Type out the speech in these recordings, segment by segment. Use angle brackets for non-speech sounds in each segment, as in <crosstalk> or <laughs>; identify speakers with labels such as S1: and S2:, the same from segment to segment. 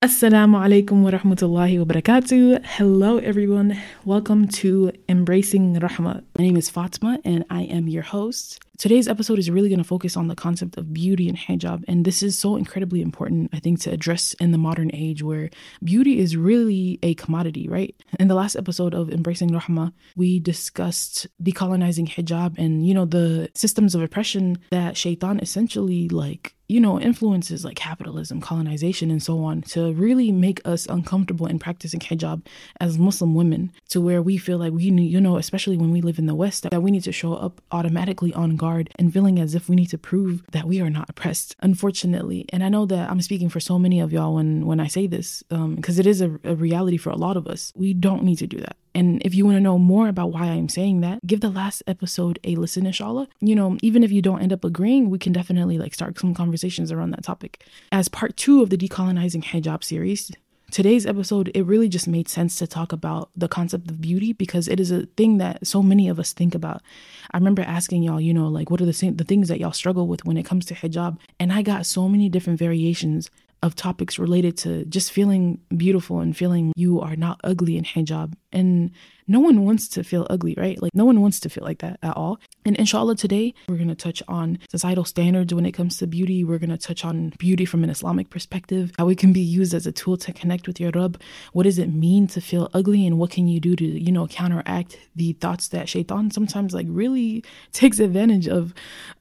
S1: Assalamu alaikum wa rahmatullahi wa barakatuh. Hello, everyone. Welcome to Embracing Rahma. My name is Fatma and I am your host. Today's episode is really going to focus on the concept of beauty and hijab. And this is so incredibly important, I think, to address in the modern age where beauty is really a commodity, right? In the last episode of Embracing Rahma, we discussed decolonizing hijab and, you know, the systems of oppression that shaitan essentially like you know, influences like capitalism, colonization, and so on to really make us uncomfortable in practicing hijab as Muslim women to where we feel like we, you know, especially when we live in the West, that we need to show up automatically on guard and feeling as if we need to prove that we are not oppressed, unfortunately. And I know that I'm speaking for so many of y'all when, when I say this, because um, it is a, a reality for a lot of us. We don't need to do that. And if you want to know more about why I'm saying that, give the last episode a listen, inshallah. You know, even if you don't end up agreeing, we can definitely like start some conversations around that topic. As part two of the decolonizing hijab series, today's episode, it really just made sense to talk about the concept of beauty because it is a thing that so many of us think about. I remember asking y'all, you know, like what are the same, the things that y'all struggle with when it comes to hijab, and I got so many different variations of topics related to just feeling beautiful and feeling you are not ugly in hijab. And no one wants to feel ugly, right? Like, no one wants to feel like that at all. And inshallah, today we're going to touch on societal standards when it comes to beauty. We're going to touch on beauty from an Islamic perspective, how it can be used as a tool to connect with your Rabb. What does it mean to feel ugly, and what can you do to, you know, counteract the thoughts that shaitan sometimes like really takes advantage of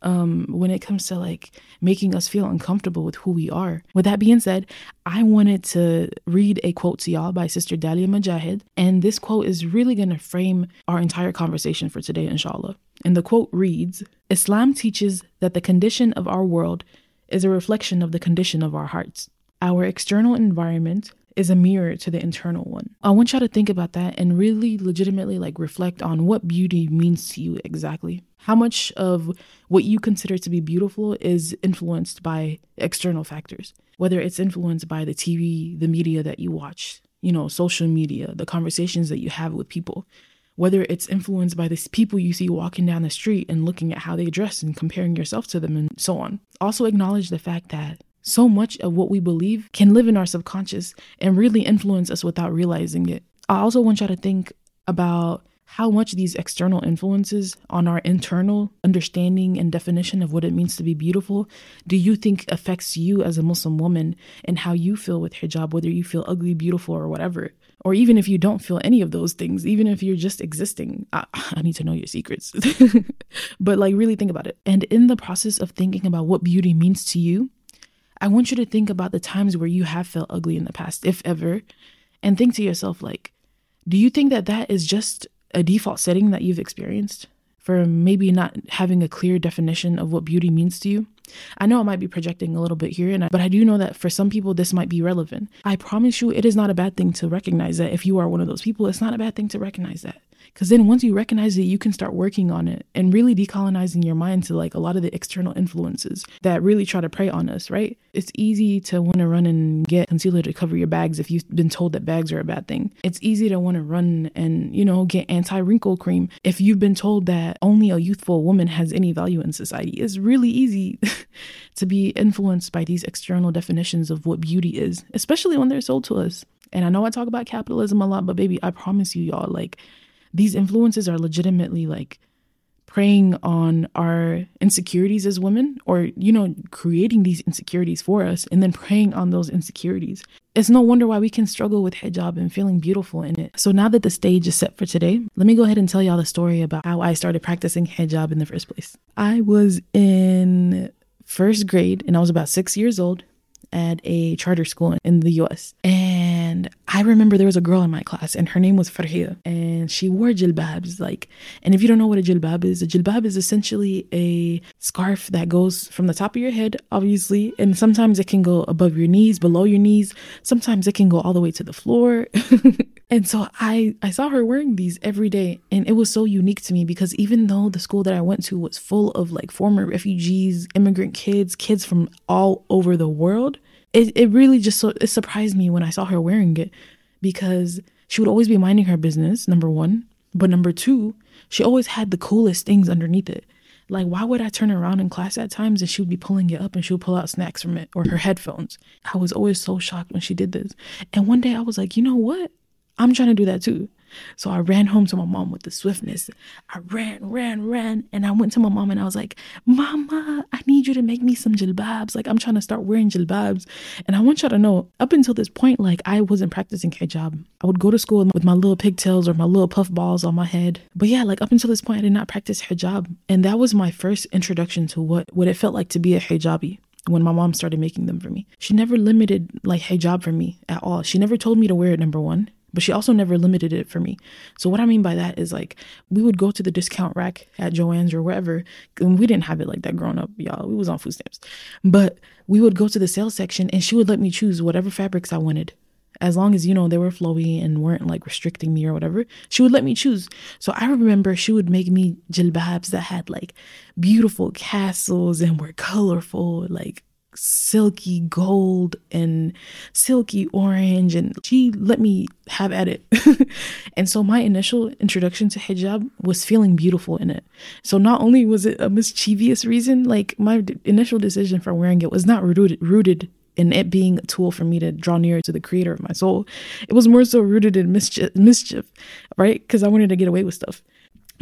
S1: um, when it comes to like making us feel uncomfortable with who we are. With that being said, I wanted to read a quote to y'all by Sister Dalia Mogahed, and this quote is really going to frame our entire conversation for today, inshallah. And the quote reads Islam teaches that the condition of our world is a reflection of the condition of our hearts. Our external environment is a mirror to the internal one. I want y'all to think about that and really legitimately like reflect on what beauty means to you exactly. How much of what you consider to be beautiful is influenced by external factors, whether it's influenced by the TV, the media that you watch, you know, social media, the conversations that you have with people, whether it's influenced by the people you see walking down the street and looking at how they dress and comparing yourself to them and so on. Also, acknowledge the fact that so much of what we believe can live in our subconscious and really influence us without realizing it. I also want y'all to think about how much these external influences on our internal understanding and definition of what it means to be beautiful do you think affects you as a Muslim woman and how you feel with hijab, whether you feel ugly, beautiful, or whatever? Or even if you don't feel any of those things, even if you're just existing, I, I need to know your secrets. <laughs> but like, really think about it. And in the process of thinking about what beauty means to you, I want you to think about the times where you have felt ugly in the past, if ever, and think to yourself, like, do you think that that is just a default setting that you've experienced for maybe not having a clear definition of what beauty means to you? I know I might be projecting a little bit here, but I do know that for some people this might be relevant. I promise you, it is not a bad thing to recognize that if you are one of those people, it's not a bad thing to recognize that. Because then once you recognize it, you can start working on it and really decolonizing your mind to like a lot of the external influences that really try to prey on us, right? It's easy to want to run and get concealer to cover your bags if you've been told that bags are a bad thing. It's easy to want to run and, you know, get anti wrinkle cream if you've been told that only a youthful woman has any value in society. It's really easy <laughs> to be influenced by these external definitions of what beauty is, especially when they're sold to us. And I know I talk about capitalism a lot, but baby, I promise you, y'all, like, these influences are legitimately like preying on our insecurities as women or you know creating these insecurities for us and then preying on those insecurities. It's no wonder why we can struggle with hijab and feeling beautiful in it. So now that the stage is set for today let me go ahead and tell y'all the story about how i started practicing hijab in the first place. I was in first grade and i was about six years old at a charter school in the US. And I remember there was a girl in my class and her name was Farhia and she wore jilbabs like and if you don't know what a jilbab is, a jilbab is essentially a scarf that goes from the top of your head obviously and sometimes it can go above your knees, below your knees, sometimes it can go all the way to the floor. <laughs> and so I I saw her wearing these every day and it was so unique to me because even though the school that I went to was full of like former refugees, immigrant kids, kids from all over the world, it, it really just so it surprised me when I saw her wearing it because she would always be minding her business, number one. But number two, she always had the coolest things underneath it. Like, why would I turn around in class at times and she would be pulling it up and she would pull out snacks from it or her headphones? I was always so shocked when she did this. And one day I was like, you know what? I'm trying to do that too. So I ran home to my mom with the swiftness. I ran, ran, ran. And I went to my mom and I was like, Mama, I need you to make me some jilbabs. Like, I'm trying to start wearing jilbabs. And I want y'all to know, up until this point, like, I wasn't practicing hijab. I would go to school with my little pigtails or my little puff balls on my head. But yeah, like, up until this point, I did not practice hijab. And that was my first introduction to what, what it felt like to be a hijabi when my mom started making them for me. She never limited like hijab for me at all. She never told me to wear it number 1 but she also never limited it for me. So what I mean by that is like we would go to the discount rack at Joann's or wherever, and we didn't have it like that growing up, y'all. We was on food stamps, but we would go to the sales section and she would let me choose whatever fabrics I wanted. As long as you know they were flowy and weren't like restricting me or whatever, she would let me choose. So I remember she would make me jilbabs that had like beautiful castles and were colorful, like silky gold and silky orange and she let me have at it. <laughs> And so my initial introduction to hijab was feeling beautiful in it. So not only was it a mischievous reason like my d- initial decision for wearing it was not rooted rooted in it being a tool for me to draw nearer to the creator of my soul. It was more so rooted in mischief mischief right? Because i wanted to get away with stuff.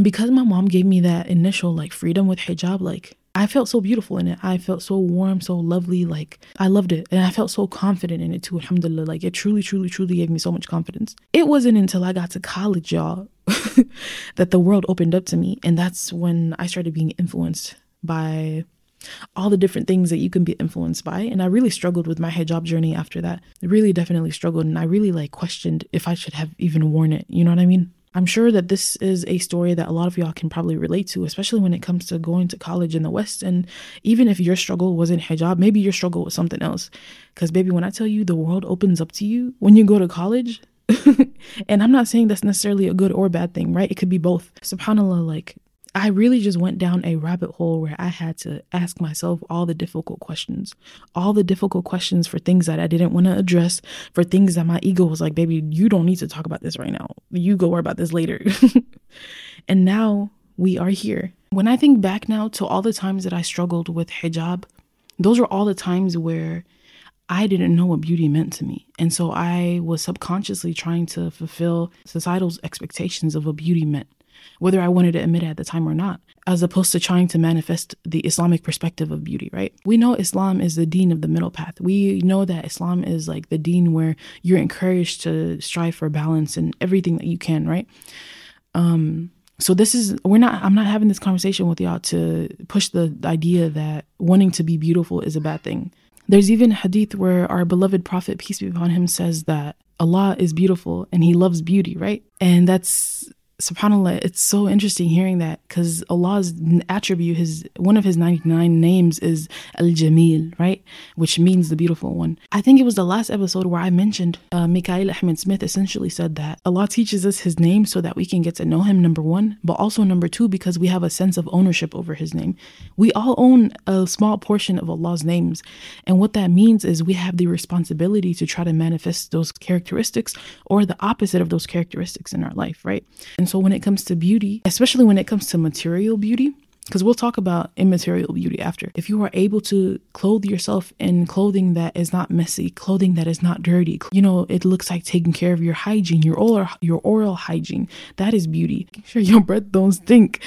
S1: Because my mom gave me that initial like freedom with hijab like I felt so beautiful in it. I felt so warm, so lovely. Like, I loved it. And I felt so confident in it too, alhamdulillah. Like, it truly, truly, truly gave me so much confidence. It wasn't until I got to college, y'all, <laughs> that the world opened up to me. And that's when I started being influenced by all the different things that you can be influenced by. And I really struggled with my hijab journey after that. I really definitely struggled. And I really like questioned if I should have even worn it. You know what I mean? I'm sure that this is a story that a lot of y'all can probably relate to, especially when it comes to going to college in the West. And even if your struggle wasn't hijab, maybe your struggle was something else. Because, baby, when I tell you the world opens up to you when you go to college, <laughs> and I'm not saying that's necessarily a good or bad thing, right? It could be both. SubhanAllah, like I really just went down a rabbit hole where I had to ask myself all the difficult questions, all the difficult questions for things that I didn't want to address, for things that my ego was like, baby, you don't need to talk about this right now. You go worry about this later. <laughs> and now we are here. When I think back now to all the times that I struggled with hijab, those were all the times where I didn't know what beauty meant to me. And so I was subconsciously trying to fulfill societal expectations of what beauty meant whether I wanted to admit it at the time or not, as opposed to trying to manifest the Islamic perspective of beauty, right? We know Islam is the deen of the middle path. We know that Islam is like the deen where you're encouraged to strive for balance and everything that you can, right? Um, so this is we're not I'm not having this conversation with y'all to push the idea that wanting to be beautiful is a bad thing. There's even hadith where our beloved prophet peace be upon him says that Allah is beautiful and he loves beauty, right? And that's subhanallah it's so interesting hearing that because allah's attribute his one of his 99 names is al-jamil right? Which means the beautiful one. I think it was the last episode where i mentioned uh, Mikael ahmed smith essentially said that allah teaches us his name so that we can get to know him number one but also number two because we have a sense of ownership over his name. We all own a small portion of allah's names and what that means is we have the responsibility to try to manifest those characteristics or the opposite of those characteristics in our life right? and and so when it comes to beauty, especially when it comes to material beauty, because we'll talk about immaterial beauty after. If you are able to clothe yourself in clothing that is not messy, clothing that is not dirty, you know, it looks like taking care of your hygiene, your oral, your oral hygiene. That is beauty. Make sure your breath don't stink.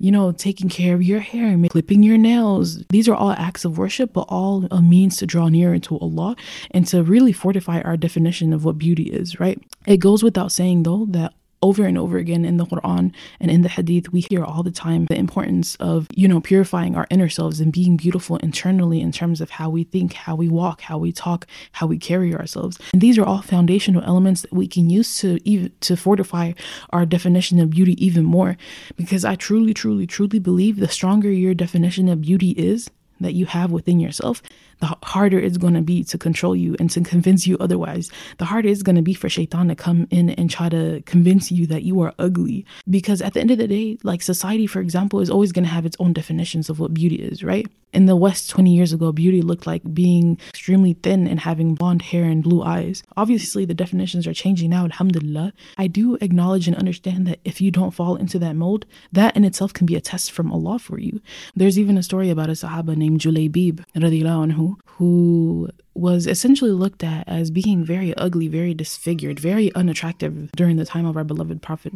S1: You know, taking care of your hair, clipping your nails. These are all acts of worship, but all a means to draw nearer to Allah and to really fortify our definition of what beauty is. Right? It goes without saying though that over and over again in the Quran and in the Hadith, we hear all the time the importance of, you know, purifying our inner selves and being beautiful internally in terms of how we think, how we walk, how we talk, how we carry ourselves. And these are all foundational elements that we can use to even to fortify our definition of beauty even more. Because I truly, truly, truly believe the stronger your definition of beauty is, that you have within yourself, the harder it's going to be to control you and to convince you otherwise. The harder it's going to be for shaitan to come in and try to convince you that you are ugly. Because at the end of the day, like society, for example, is always going to have its own definitions of what beauty is, right? In the West 20 years ago, beauty looked like being extremely thin and having blonde hair and blue eyes. Obviously, the definitions are changing now, alhamdulillah. I do acknowledge and understand that if you don't fall into that mold, that in itself can be a test from Allah for you. There's even a story about a Sahaba named Julaybib, anhu, who was essentially looked at as being very ugly, very disfigured, very unattractive during the time of our beloved Prophet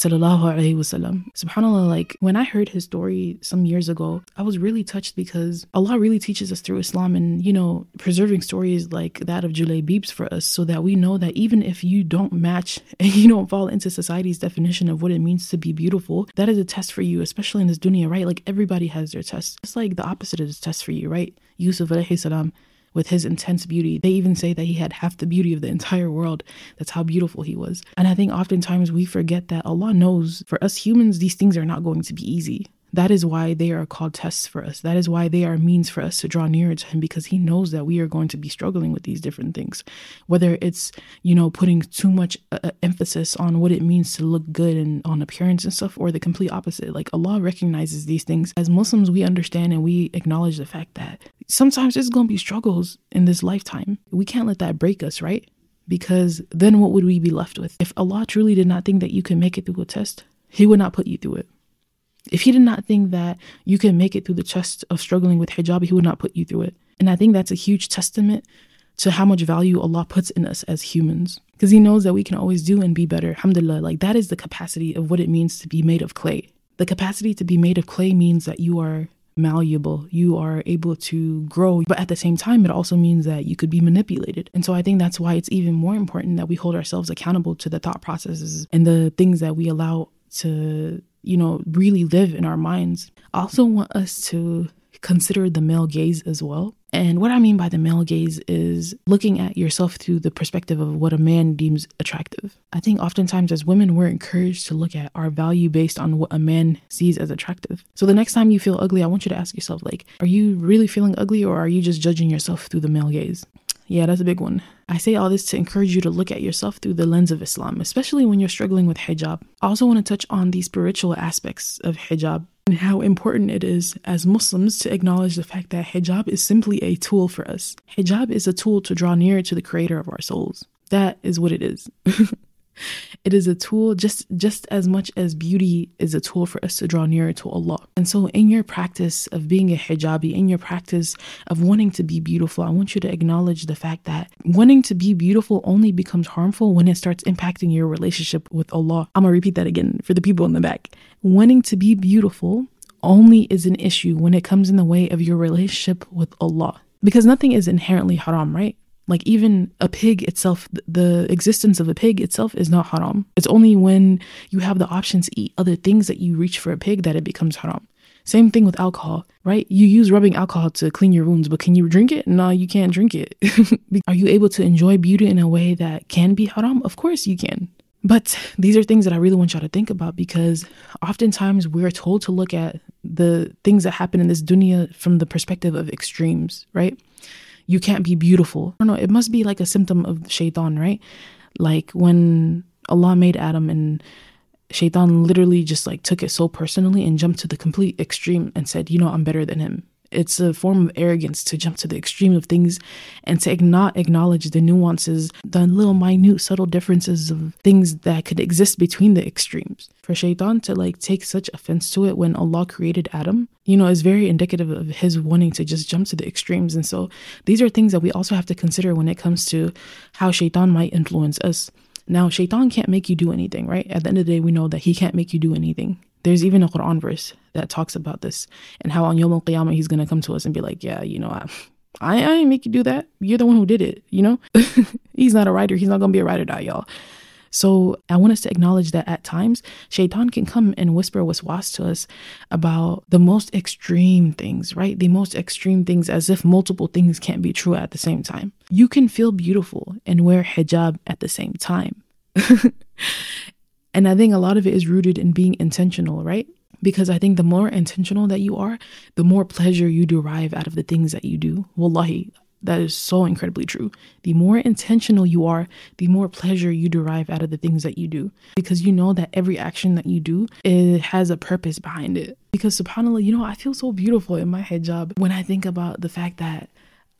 S1: sallallahu alaihi wasallam. Subhanallah, like when I heard his story some years ago, I was really touched because Allah really teaches us through Islam and you know preserving stories like that of Julaybib's for us, so that we know that even if you don't match and <laughs> you don't fall into society's definition of what it means to be beautiful, that is a test for you, especially in this dunya, right? Like everybody has their test. It's like the opposite of this test for you, right? Yusuf alayhi salam with his intense beauty. They even say that he had half the beauty of the entire world. That's how beautiful he was. And I think oftentimes we forget that Allah knows for us humans, these things are not going to be easy. That is why they are called tests for us. That is why they are means for us to draw nearer to Him because He knows that we are going to be struggling with these different things. Whether it's, you know, putting too much uh, uh, emphasis on what it means to look good and on appearance and stuff, or the complete opposite. Like Allah recognizes these things. As Muslims, we understand and we acknowledge the fact that sometimes there's going to be struggles in this lifetime. We can't let that break us, right? Because then what would we be left with? If Allah truly did not think that you can make it through a test, He would not put you through it. If he did not think that you can make it through the test of struggling with hijab, he would not put you through it. And I think that's a huge testament to how much value Allah puts in us as humans. Because he knows that we can always do and be better. Alhamdulillah. Like that is the capacity of what it means to be made of clay. The capacity to be made of clay means that you are malleable, you are able to grow, but at the same time, it also means that you could be manipulated. And so I think that's why it's even more important that we hold ourselves accountable to the thought processes and the things that we allow to you know, really live in our minds. I also want us to consider the male gaze as well. And what I mean by the male gaze is looking at yourself through the perspective of what a man deems attractive. I think oftentimes as women, we're encouraged to look at our value based on what a man sees as attractive. So the next time you feel ugly, I want you to ask yourself, like, are you really feeling ugly or are you just judging yourself through the male gaze? Yeah, that's a big one. I say all this to encourage you to look at yourself through the lens of Islam, especially when you're struggling with hijab. I also want to touch on the spiritual aspects of hijab and how important it is as Muslims to acknowledge the fact that hijab is simply a tool for us. Hijab is a tool to draw nearer to the creator of our souls. That is what it is. <laughs> It is a tool just just as much as beauty is a tool for us to draw nearer to Allah. And so in your practice of being a hijabi, in your practice of wanting to be beautiful, I want you to acknowledge the fact that wanting to be beautiful only becomes harmful when it starts impacting your relationship with Allah. I'm going to repeat that again for the people in the back. Wanting to be beautiful only is an issue when it comes in the way of your relationship with Allah. Because nothing is inherently haram, right? Like even a pig itself, the existence of a pig itself is not haram. It's only when you have the option to eat other things that you reach for a pig that it becomes haram. Same thing with alcohol, right? You use rubbing alcohol to clean your wounds, but can you drink it? No, you can't drink it. <laughs> are you able to enjoy beauty in a way that can be haram? Of course you can. But these are things that I really want y'all to think about because oftentimes we're told to look at the things that happen in this dunya from the perspective of extremes, right? You can't be beautiful. I don't know, it must be like a symptom of shaitan, right? Like when Allah made Adam and shaitan literally just like took it so personally and jumped to the complete extreme and said, you know, I'm better than him it's a form of arrogance to jump to the extreme of things and to not acknowledge the nuances, the little minute, subtle differences of things that could exist between the extremes. For Shaitan to like take such offense to it when Allah created Adam, you know, is very indicative of his wanting to just jump to the extremes. And so these are things that we also have to consider when it comes to how Shaitan might influence us. Now, Shaitan can't make you do anything, right? At the end of the day, we know that he can't make you do anything. There's even a Quran verse that talks about this and how on Yom Al Qiyamah he's going to come to us and be like, yeah, you know, I, I, I ain't make you do that. You're the one who did it, you know? <laughs> he's not a writer. He's not going to be a writer die, y'all. So I want us to acknowledge that at times, shaitan can come and whisper waswas to us about the most extreme things, right? The most extreme things as if multiple things can't be true at the same time. You can feel beautiful and wear hijab at the same time. <laughs> And I think a lot of it is rooted in being intentional, right? because I think the more intentional that you are, the more pleasure you derive out of the things that you do. Wallahi, that is so incredibly true. The more intentional you are, the more pleasure you derive out of the things that you do because you know that every action that you do it has a purpose behind it. Because subhanallah, you know, I feel so beautiful in my hijab when I think about the fact that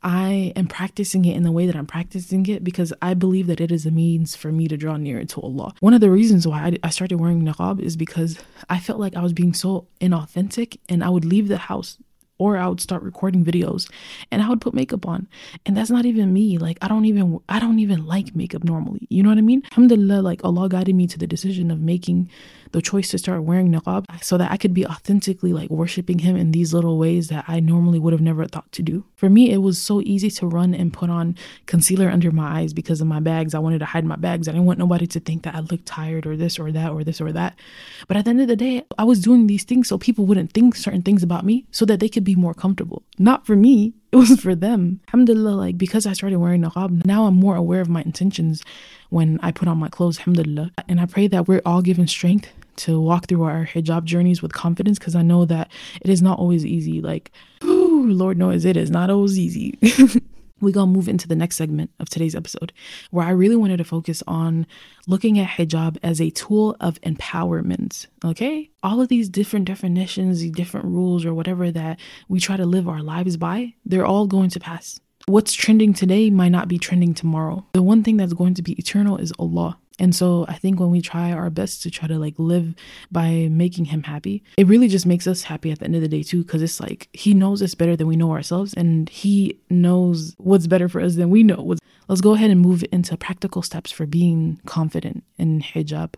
S1: I am practicing it in the way that I'm practicing it because I believe that it is a means for me to draw nearer to Allah. One of the reasons why I, started wearing niqab is because I felt like I was being so inauthentic and I would leave the house or I would start recording videos and I would put makeup on. And that's not even me. Like I don't even I don't even like makeup normally. You know what I mean? Alhamdulillah, like Allah guided me to the decision of making the choice to start wearing niqab so that I could be authentically like worshiping him in these little ways that I normally would have never thought to do. For me, it was so easy to run and put on concealer under my eyes because of my bags. I wanted to hide my bags. I didn't want nobody to think that I looked tired or this or that or this or that. But at the end of the day, I was doing these things so people wouldn't think certain things about me so that they could be more comfortable. Not for me, it was for them. Alhamdulillah, like because I started wearing niqab, now I'm more aware of my intentions when I put on my clothes, alhamdulillah. And I pray that we're all given strength to walk through our hijab journeys with confidence because I know that it is not always easy. Like, whew, <gasps> Lord knows it is not always easy. <laughs> we're going to move into the next segment of today's episode where I really wanted to focus on looking at hijab as a tool of empowerment. Okay. All of these different definitions, different rules, or whatever that we try to live our lives by, they're all going to pass. What's trending today might not be trending tomorrow. The one thing that's going to be eternal is Allah. And so I think when we try our best to try to like live by making him happy, it really just makes us happy at the end of the day too, because it's like he knows us better than we know ourselves, and he knows what's better for us than we know. What's... Let's go ahead and move into practical steps for being confident in hijab.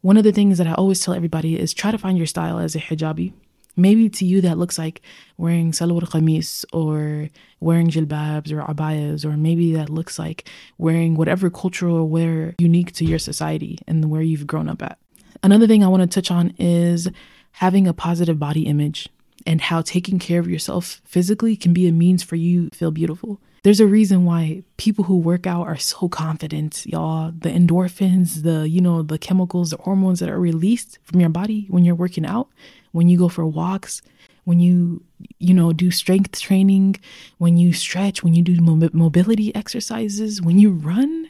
S1: One of the things that I always tell everybody is try to find your style as a hijabi. Maybe to you that looks like wearing salwar qamis or wearing jilbabs or abayas, or maybe that looks like wearing whatever cultural wear unique to your society and where you've grown up at. Another thing I want to touch on is having a positive body image and how taking care of yourself physically can be a means for you feel beautiful. There's a reason why people who work out are so confident, y'all. The endorphins, the, you know, the chemicals, the hormones that are released from your body when you're working out, when you go for walks, when you, you know, do strength training, when you stretch, when you do mobility exercises, when you run,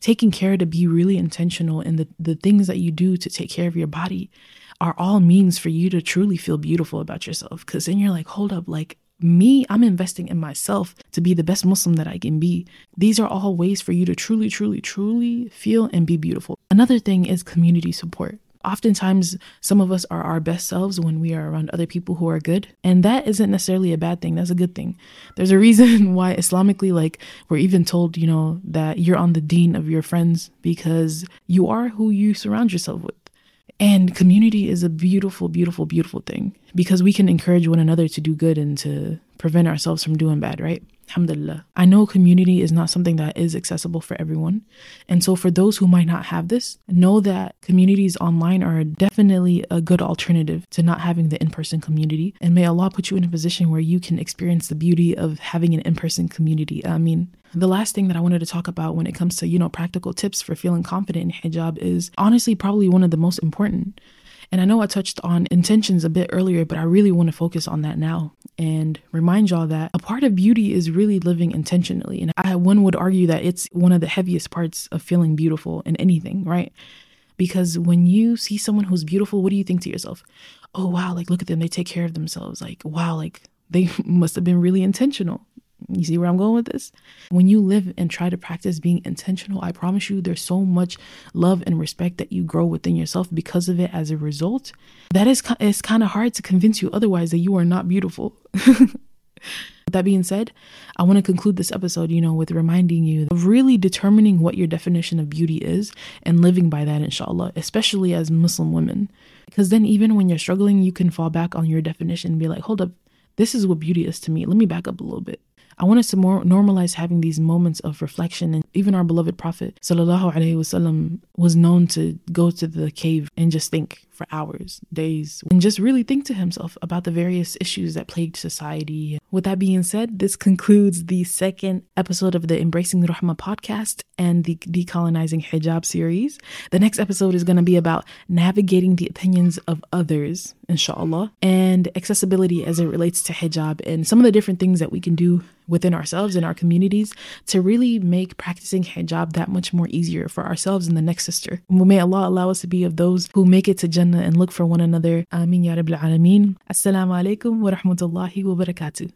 S1: taking care to be really intentional in the, the things that you do to take care of your body are all means for you to truly feel beautiful about yourself. Cause then you're like, hold up, like me, I'm investing in myself to be the best Muslim that I can be. These are all ways for you to truly, truly, truly feel and be beautiful. Another thing is community support. Oftentimes, some of us are our best selves when we are around other people who are good. And that isn't necessarily a bad thing. That's a good thing. There's a reason <laughs> why Islamically, like, we're even told, you know, that you're on the deen of your friends because you are who you surround yourself with. And community is a beautiful, beautiful, beautiful thing because we can encourage one another to do good and to prevent ourselves from doing bad, right? Alhamdulillah. I know community is not something that is accessible for everyone. And so, for those who might not have this, know that communities online are definitely a good alternative to not having the in person community. And may Allah put you in a position where you can experience the beauty of having an in person community. I mean, the last thing that I wanted to talk about when it comes to, you know, practical tips for feeling confident in hijab is honestly probably one of the most important. And I know I touched on intentions a bit earlier, but I really want to focus on that now and remind y'all that a part of beauty is really living intentionally. And I, one would argue that it's one of the heaviest parts of feeling beautiful in anything, right? Because when you see someone who's beautiful, what do you think to yourself? Oh, wow, like look at them. They take care of themselves. Like, wow, like they <laughs> must have been really intentional. You see where I'm going with this? When you live and try to practice being intentional, I promise you there's so much love and respect that you grow within yourself because of it as a result. That is it's kind of hard to convince you otherwise that you are not beautiful. <laughs> That being said, I want to conclude this episode, you know, with reminding you of really determining what your definition of beauty is and living by that, inshallah, especially as Muslim women. Because then, even when you're struggling, you can fall back on your definition and be like, hold up, this is what beauty is to me. Let me back up a little bit. I want us to more normalize having these moments of reflection and Even our beloved Prophet wasallam was known to go to the cave and just think for hours, days, and just really think to himself about the various issues that plagued society. With that being said, this concludes the second episode of the Embracing the Rahmah podcast and the Decolonizing Hijab series. The next episode is going to be about navigating the opinions of others, inshallah, and accessibility as it relates to hijab and some of the different things that we can do within ourselves and our communities to really make practicing hijab that much more easier for ourselves and the next sister. May Allah allow us to be of those who make it to Jannah and look for one another. Ameen Ya Rabbil Alameen. Assalamu alaikum wa rahmatullahi wa barakatuh.